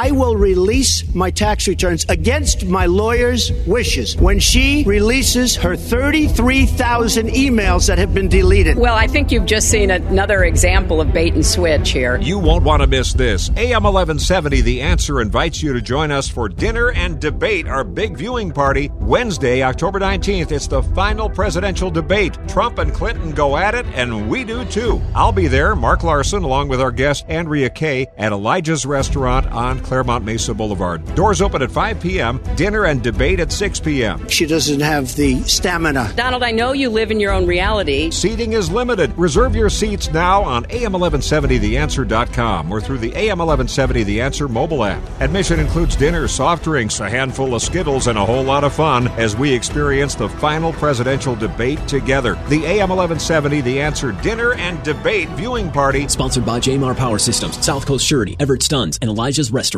I will release my tax returns against my lawyer's wishes when she releases her 33,000 emails that have been deleted. Well, I think you've just seen another example of bait and switch here. You won't want to miss this. AM 1170 The Answer invites you to join us for dinner and debate our big viewing party Wednesday, October 19th. It's the final presidential debate. Trump and Clinton go at it, and we do too. I'll be there, Mark Larson, along with our guest Andrea Kaye at Elijah's Restaurant on Claremont Mesa Boulevard. Doors open at 5 p.m., dinner and debate at 6 p.m. She doesn't have the stamina. Donald, I know you live in your own reality. Seating is limited. Reserve your seats now on AM1170TheAnswer.com or through the AM1170 The Answer mobile app. Admission includes dinner, soft drinks, a handful of Skittles, and a whole lot of fun as we experience the final presidential debate together. The AM1170 The Answer dinner and debate viewing party. Sponsored by Jamar Power Systems, South Coast Surety, Everett Stunz, and Elijah's Restaurant.